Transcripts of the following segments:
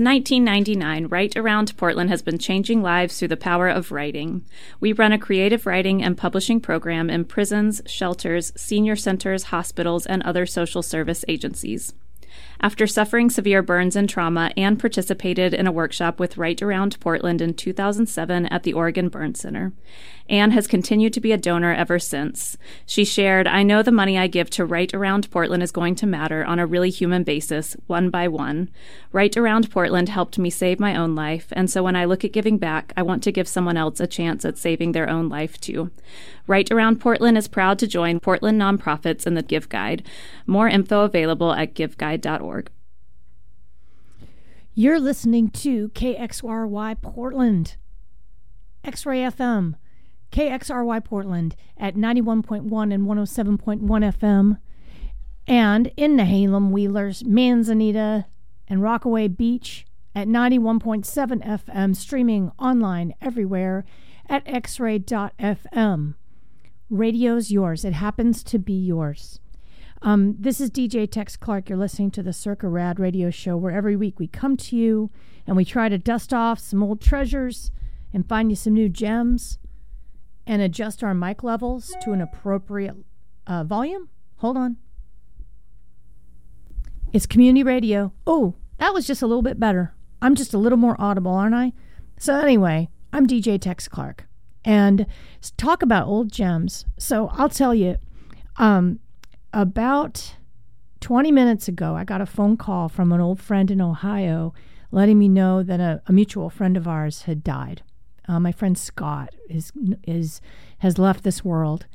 Since 1999, Write Around Portland has been changing lives through the power of writing. We run a creative writing and publishing program in prisons, shelters, senior centers, hospitals, and other social service agencies after suffering severe burns and trauma, Anne participated in a workshop with Write Around Portland in 2007 at the Oregon Burn Center. Anne has continued to be a donor ever since. She shared, I know the money I give to Write Around Portland is going to matter on a really human basis, one by one. Write Around Portland helped me save my own life, and so when I look at giving back, I want to give someone else a chance at saving their own life too. Write Around Portland is proud to join Portland nonprofits in the Give Guide. More info available at giveguide.org. You're listening to KXRY Portland, X Ray FM, KXRY Portland at 91.1 and 107.1 FM, and in Nehalem, Wheelers, Manzanita, and Rockaway Beach at 91.7 FM, streaming online everywhere at xray.fm. Radio's yours. It happens to be yours. Um, this is DJ Tex Clark. You're listening to the Circa Rad radio show, where every week we come to you and we try to dust off some old treasures and find you some new gems and adjust our mic levels to an appropriate uh, volume. Hold on. It's community radio. Oh, that was just a little bit better. I'm just a little more audible, aren't I? So, anyway, I'm DJ Tex Clark and talk about old gems. So, I'll tell you, um, about 20 minutes ago, I got a phone call from an old friend in Ohio letting me know that a, a mutual friend of ours had died. Uh, my friend Scott is is has left this world,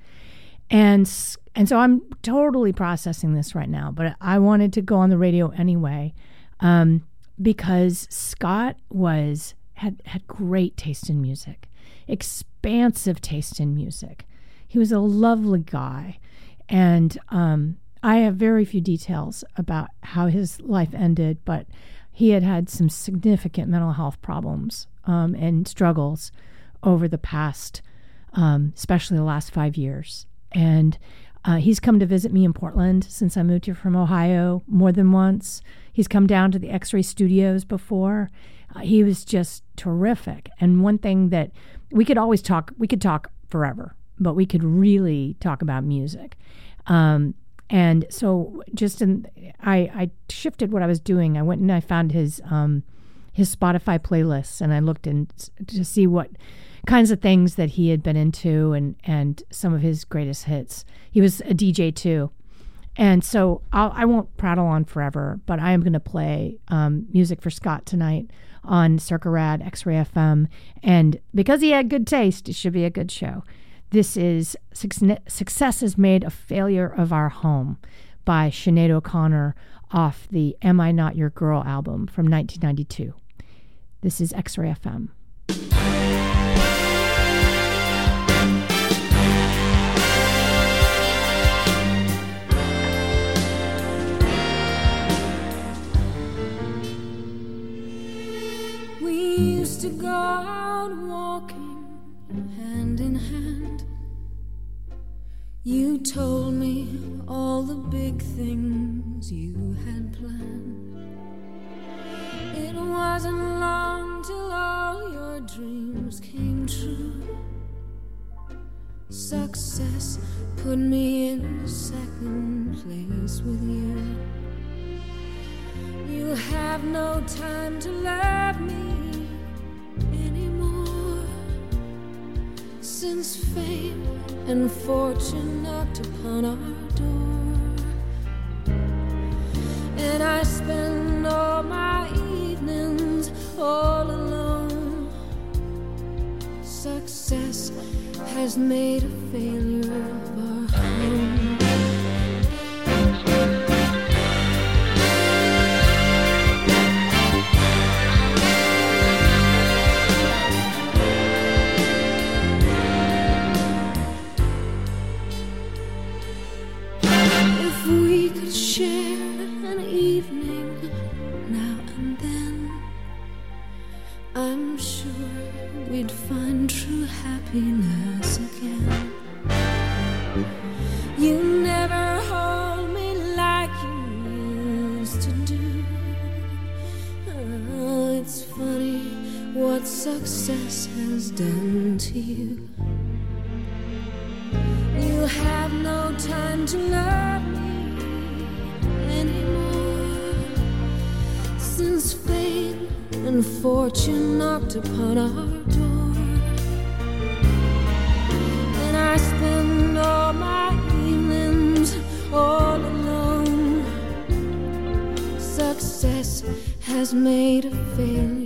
and and so I'm totally processing this right now. But I wanted to go on the radio anyway, um, because Scott was had had great taste in music, expansive taste in music. He was a lovely guy. And um, I have very few details about how his life ended, but he had had some significant mental health problems um, and struggles over the past, um, especially the last five years. And uh, he's come to visit me in Portland since I moved here from Ohio more than once. He's come down to the X ray studios before. Uh, he was just terrific. And one thing that we could always talk, we could talk forever, but we could really talk about music. Um, and so just in, I, I shifted what I was doing. I went and I found his um, his Spotify playlists and I looked in to see what kinds of things that he had been into and and some of his greatest hits. He was a DJ too. And so I'll, I will not prattle on forever, but I am going to play um, music for Scott tonight on Circa Rad X Ray FM. And because he had good taste, it should be a good show. This is Success is Made a Failure of Our Home by Sinead O'Connor off the Am I Not Your Girl album from 1992. This is X Ray FM. We used to go out walking hand in hand. You told me all the big things you had planned. It wasn't long till all your dreams came true. Success put me in second place with you. You have no time to love me anymore since fame and fortune knocked upon our door. And I spend all my all alone. Success has made a failure of our home. happiness is done to you. You have no time to love me anymore. Since fate and fortune knocked upon our door, and I spend all my evenings all alone. Success has made a failure.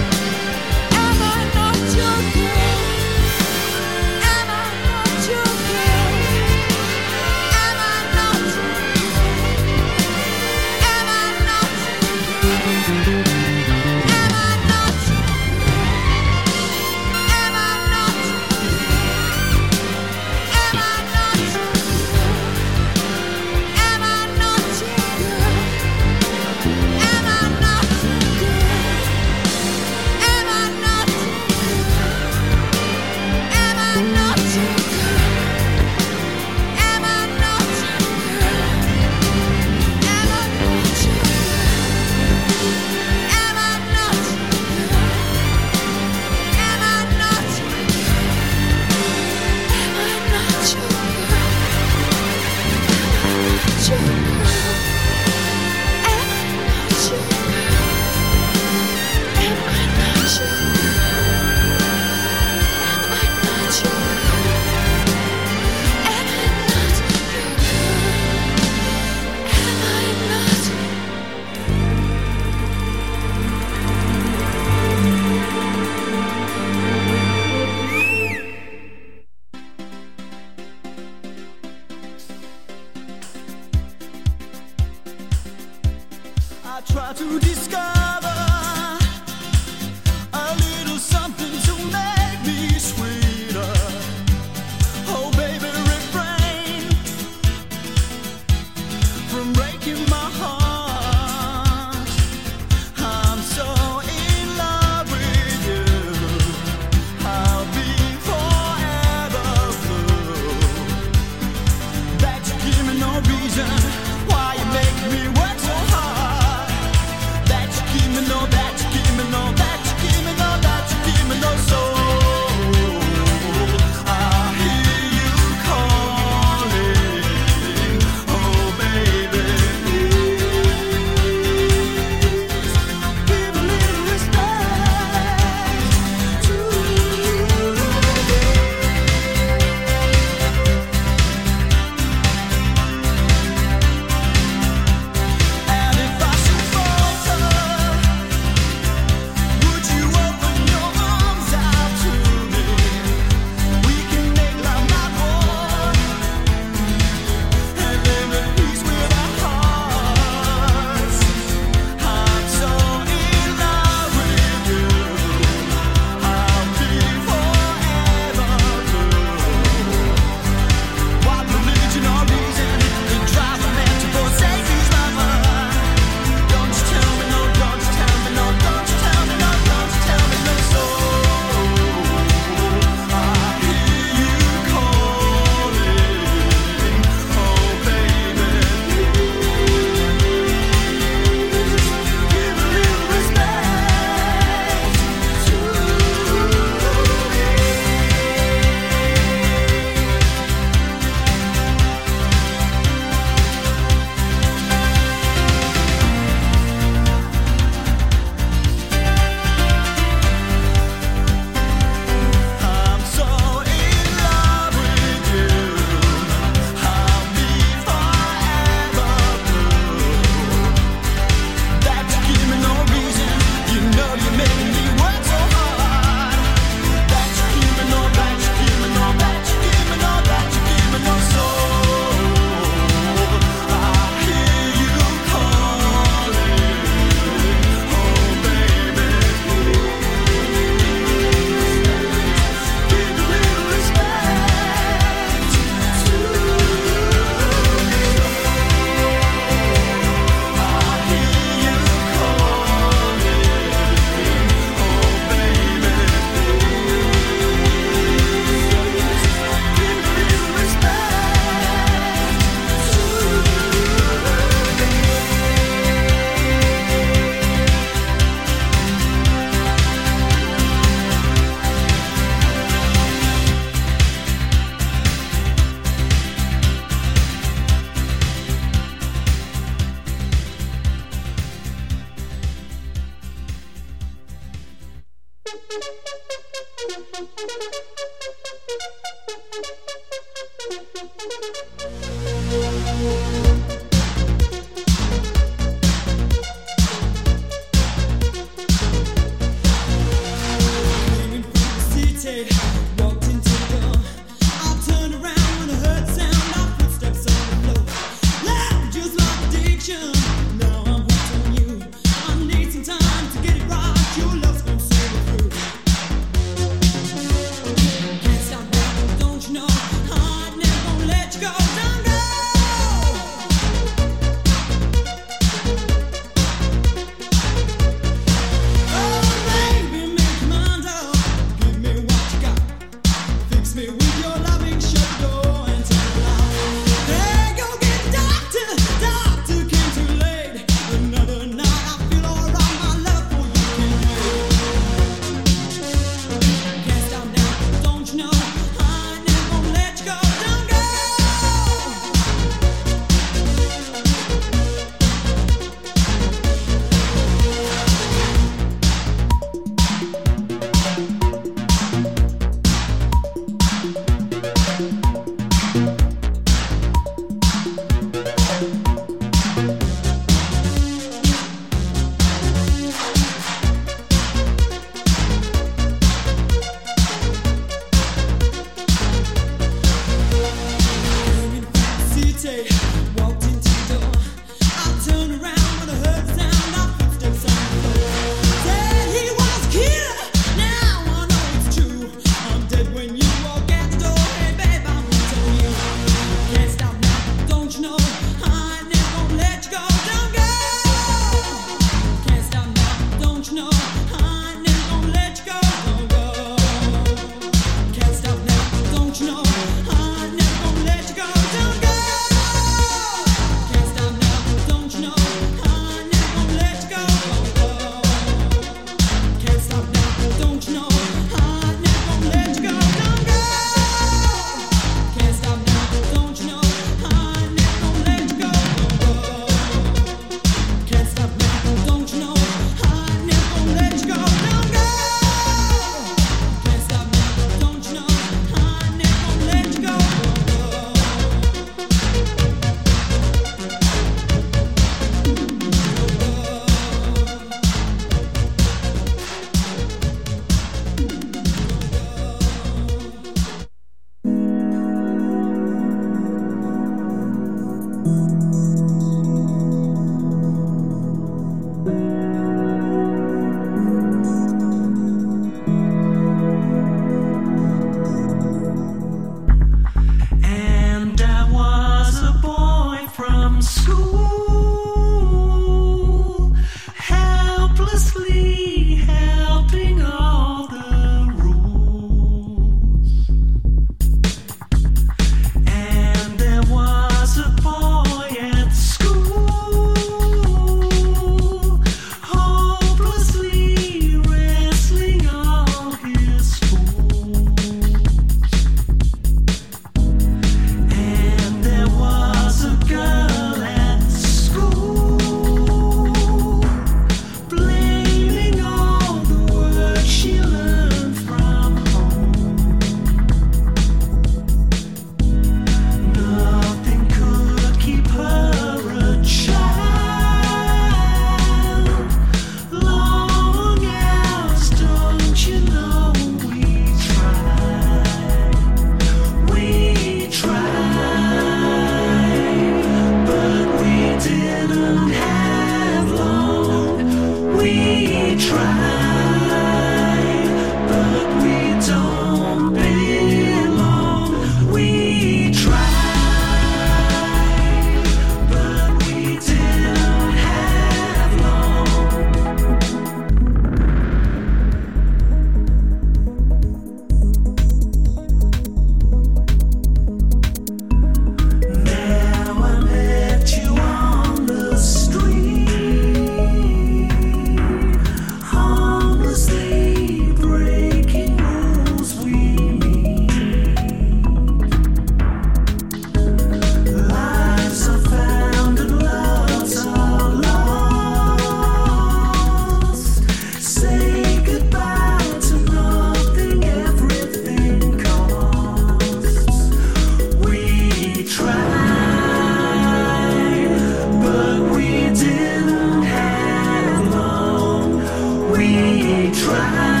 Bye.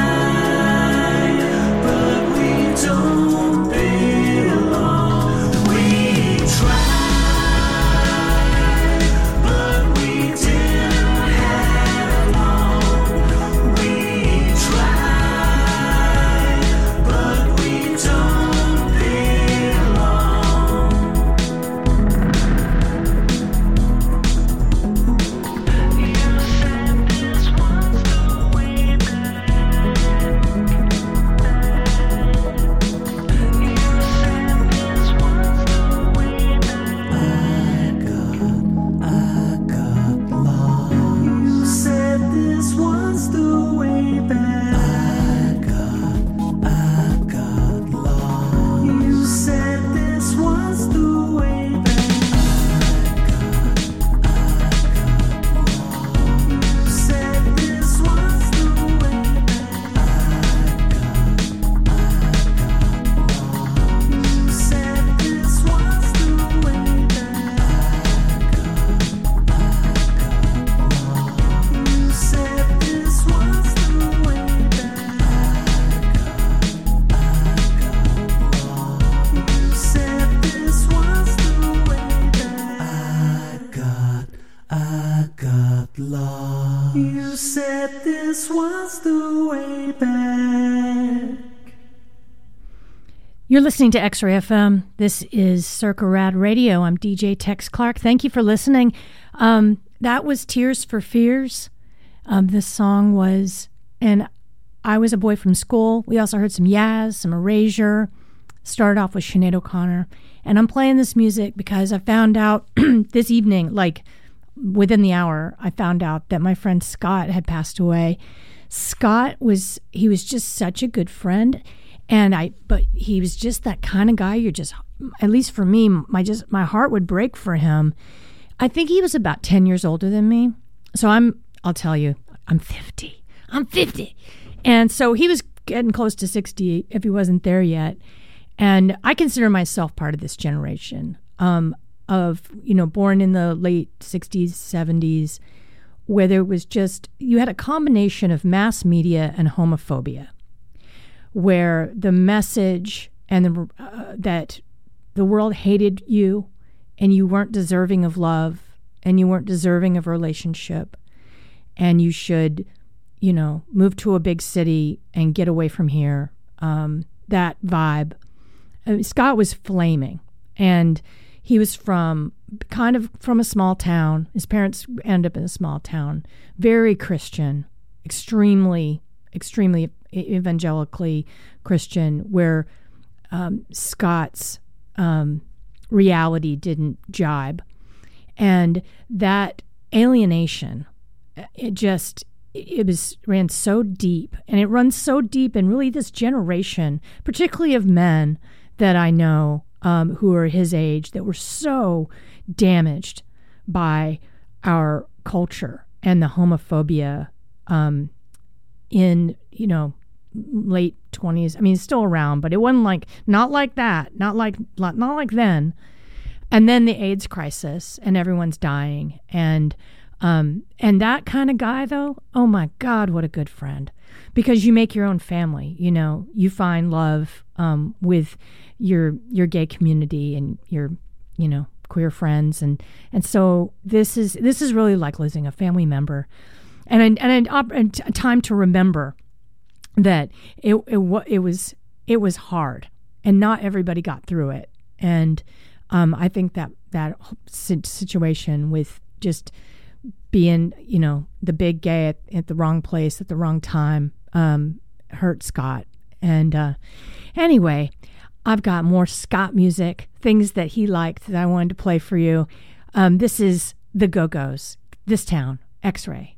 You're listening to X Ray FM. This is Circa Rad Radio. I'm DJ Tex Clark. Thank you for listening. Um, that was Tears for Fears. Um, this song was, and I was a boy from school. We also heard some Yaz, some Erasure. Started off with Sinead O'Connor. And I'm playing this music because I found out this evening, like within the hour, I found out that my friend Scott had passed away. Scott was, he was just such a good friend. And I, but he was just that kind of guy. You're just, at least for me, my just, my heart would break for him. I think he was about 10 years older than me. So I'm, I'll tell you, I'm 50. I'm 50. And so he was getting close to 60 if he wasn't there yet. And I consider myself part of this generation um, of, you know, born in the late 60s, 70s, where there was just, you had a combination of mass media and homophobia, where the message and the, uh, that the world hated you and you weren't deserving of love and you weren't deserving of a relationship and you should, you know, move to a big city and get away from here. Um, that vibe. I mean, Scott was flaming, and he was from kind of from a small town. His parents end up in a small town, very Christian, extremely, extremely evangelically Christian, where um, Scott's um, reality didn't jibe, and that alienation it just it was ran so deep. And it runs so deep in really this generation particularly of men that i know um, who are his age that were so damaged by our culture and the homophobia um, in you know late 20s i mean still around but it wasn't like not like that not like not, not like then. And then the aids crisis and everyone's dying. And um, and that kind of guy, though, oh my God, what a good friend. Because you make your own family, you know, you find love um, with your your gay community and your, you know, queer friends, and and so this is this is really like losing a family member, and and, and, and a time to remember that it it, it was it was hard, and not everybody got through it, and um, I think that that situation with just being, you know, the big gay at, at the wrong place at the wrong time um, hurt Scott. And uh, anyway, I've got more Scott music, things that he liked that I wanted to play for you. Um, this is the Go Go's, This Town, X Ray.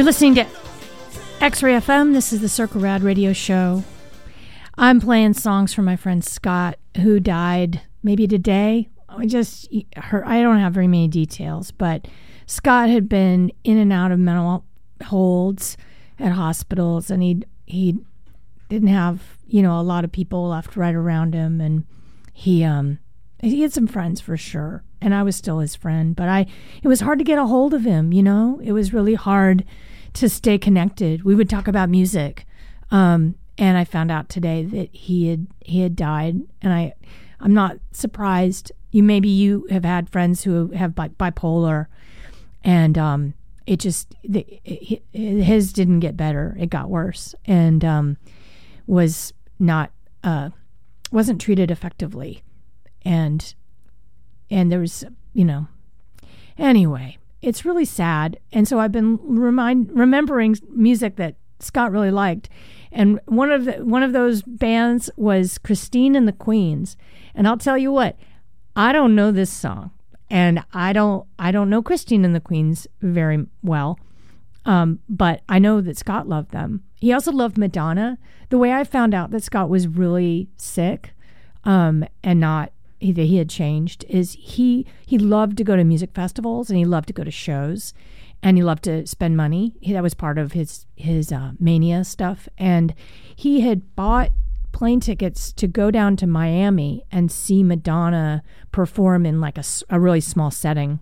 You're listening to X Ray FM. This is the Circle Rad Radio Show. I'm playing songs for my friend Scott, who died maybe today. I just her. I don't have very many details, but Scott had been in and out of mental holds at hospitals, and he he didn't have you know a lot of people left right around him, and he um he had some friends for sure, and I was still his friend, but I it was hard to get a hold of him. You know, it was really hard to stay connected. We would talk about music, um, and I found out today that he had he had died, and I I'm not surprised. You maybe you have had friends who have bi- bipolar, and um, it just the, it, his didn't get better; it got worse, and um, was not uh, wasn't treated effectively, and and there was you know anyway it's really sad. And so I've been remind remembering music that Scott really liked. And one of the, one of those bands was Christine and the Queens. And I'll tell you what, I don't know this song. And I don't I don't know Christine and the Queens very well. Um, but I know that Scott loved them. He also loved Madonna. The way I found out that Scott was really sick um, and not he, he had changed is he he loved to go to music festivals and he loved to go to shows and he loved to spend money. He, that was part of his his uh, mania stuff, and he had bought plane tickets to go down to Miami and see Madonna perform in like a, a really small setting.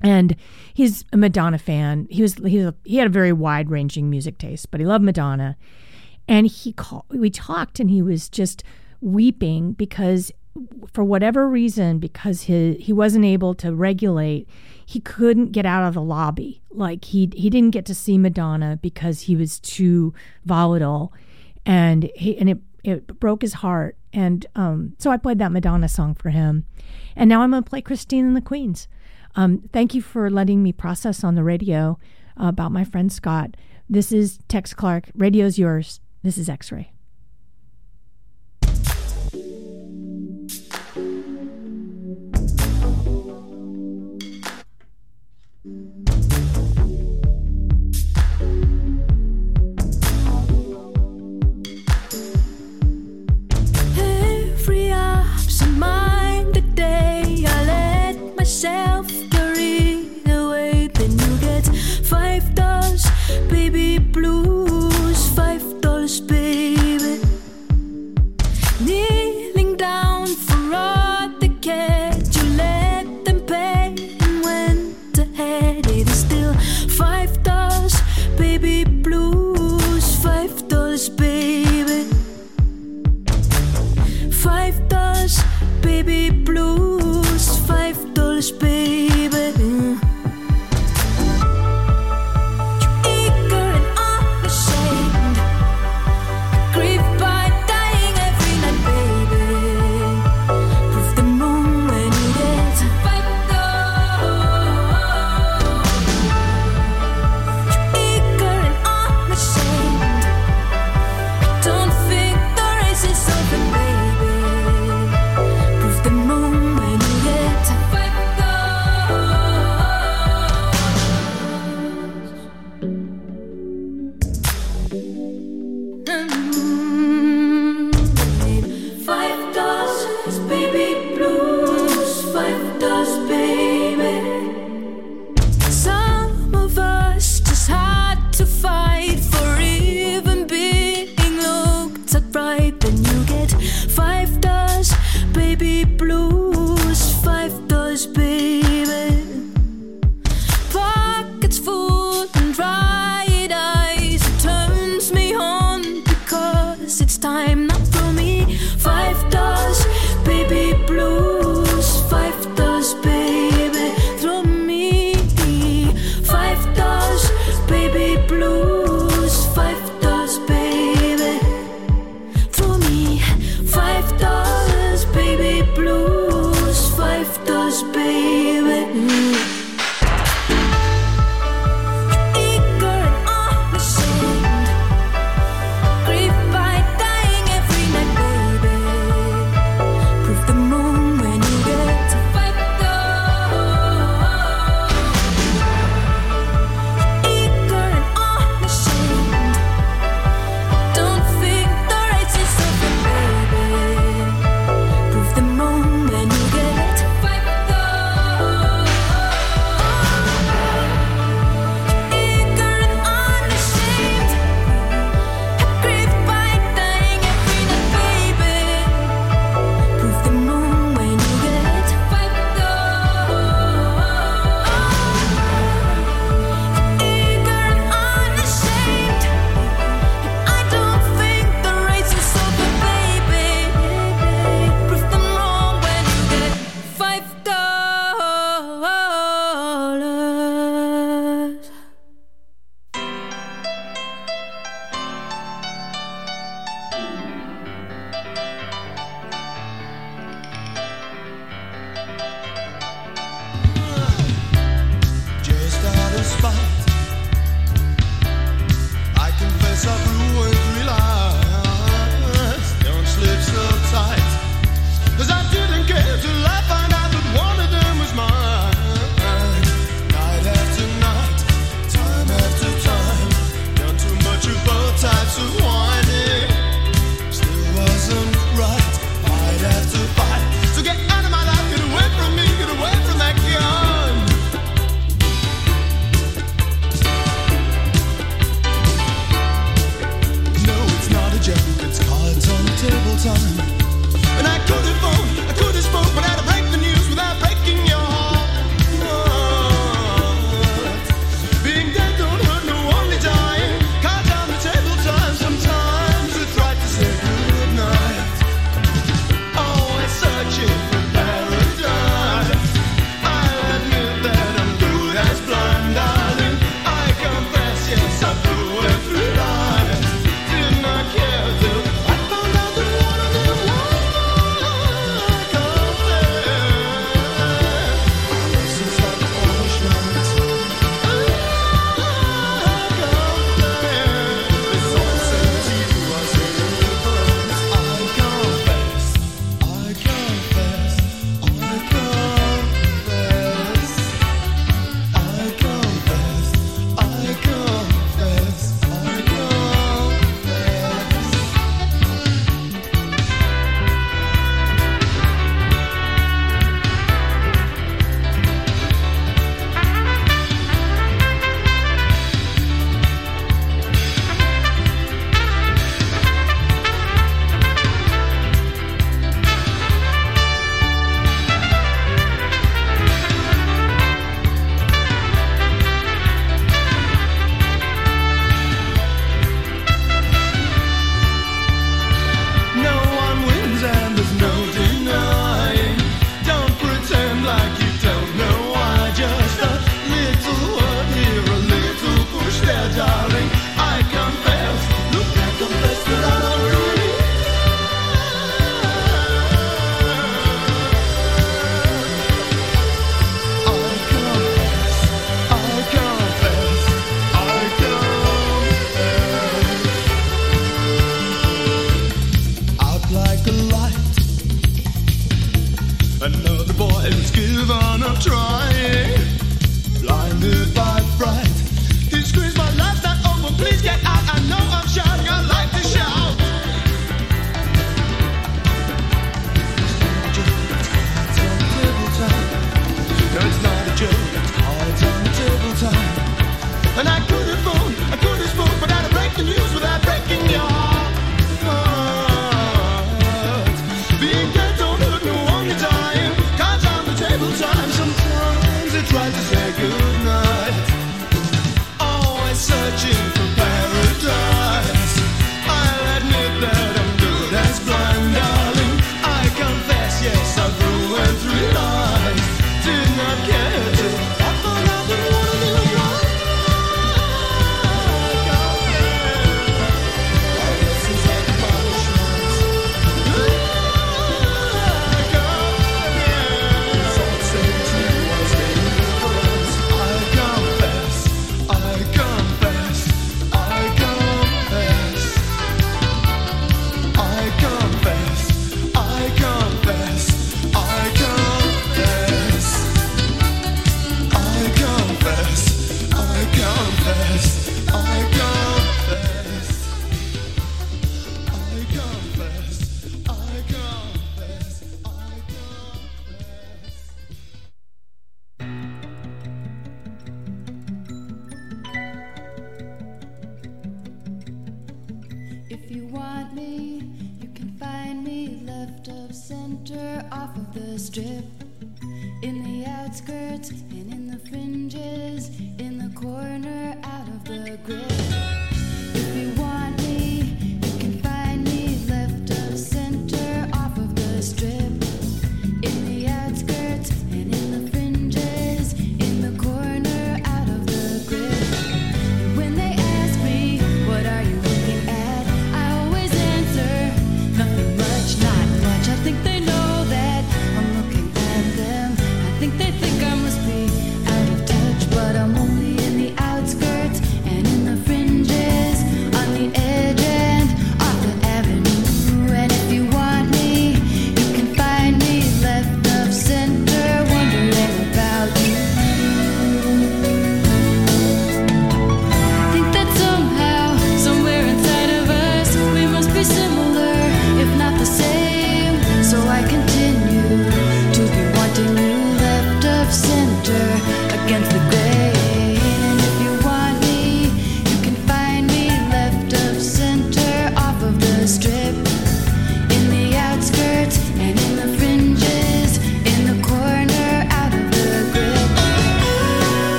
And he's a Madonna fan. He was he was, he had a very wide ranging music taste, but he loved Madonna. And he called. We talked, and he was just weeping because for whatever reason, because he he wasn't able to regulate, he couldn't get out of the lobby. Like he he didn't get to see Madonna because he was too volatile, and he and it it broke his heart. And um, so I played that Madonna song for him, and now I'm gonna play Christine and the Queens. Um, thank you for letting me process on the radio about my friend Scott. This is Tex Clark. Radio's yours. This is X Ray. Myself carried away. Then you get five dollars, baby blues, five dollars, baby. Kneeling down for all the cat, you let them pay and went ahead. It is still five dollars, baby blues, five dollars, baby. Five dollars, baby blues.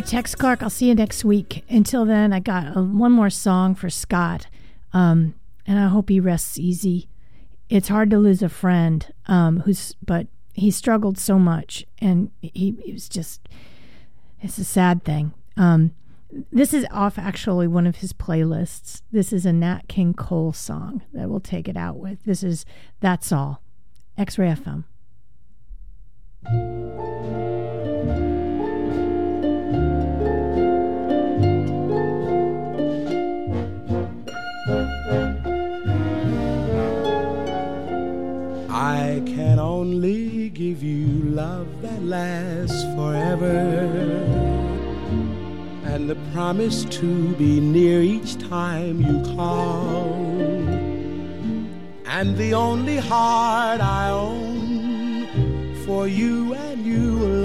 Tex Clark. I'll see you next week. Until then, I got a, one more song for Scott, um, and I hope he rests easy. It's hard to lose a friend um, who's, but he struggled so much, and he, he was just, it's a sad thing. Um, this is off actually one of his playlists. This is a Nat King Cole song that we'll take it out with. This is That's All, X Ray FM. I can only give you love that lasts forever and the promise to be near each time you call. And the only heart I own for you and you alone.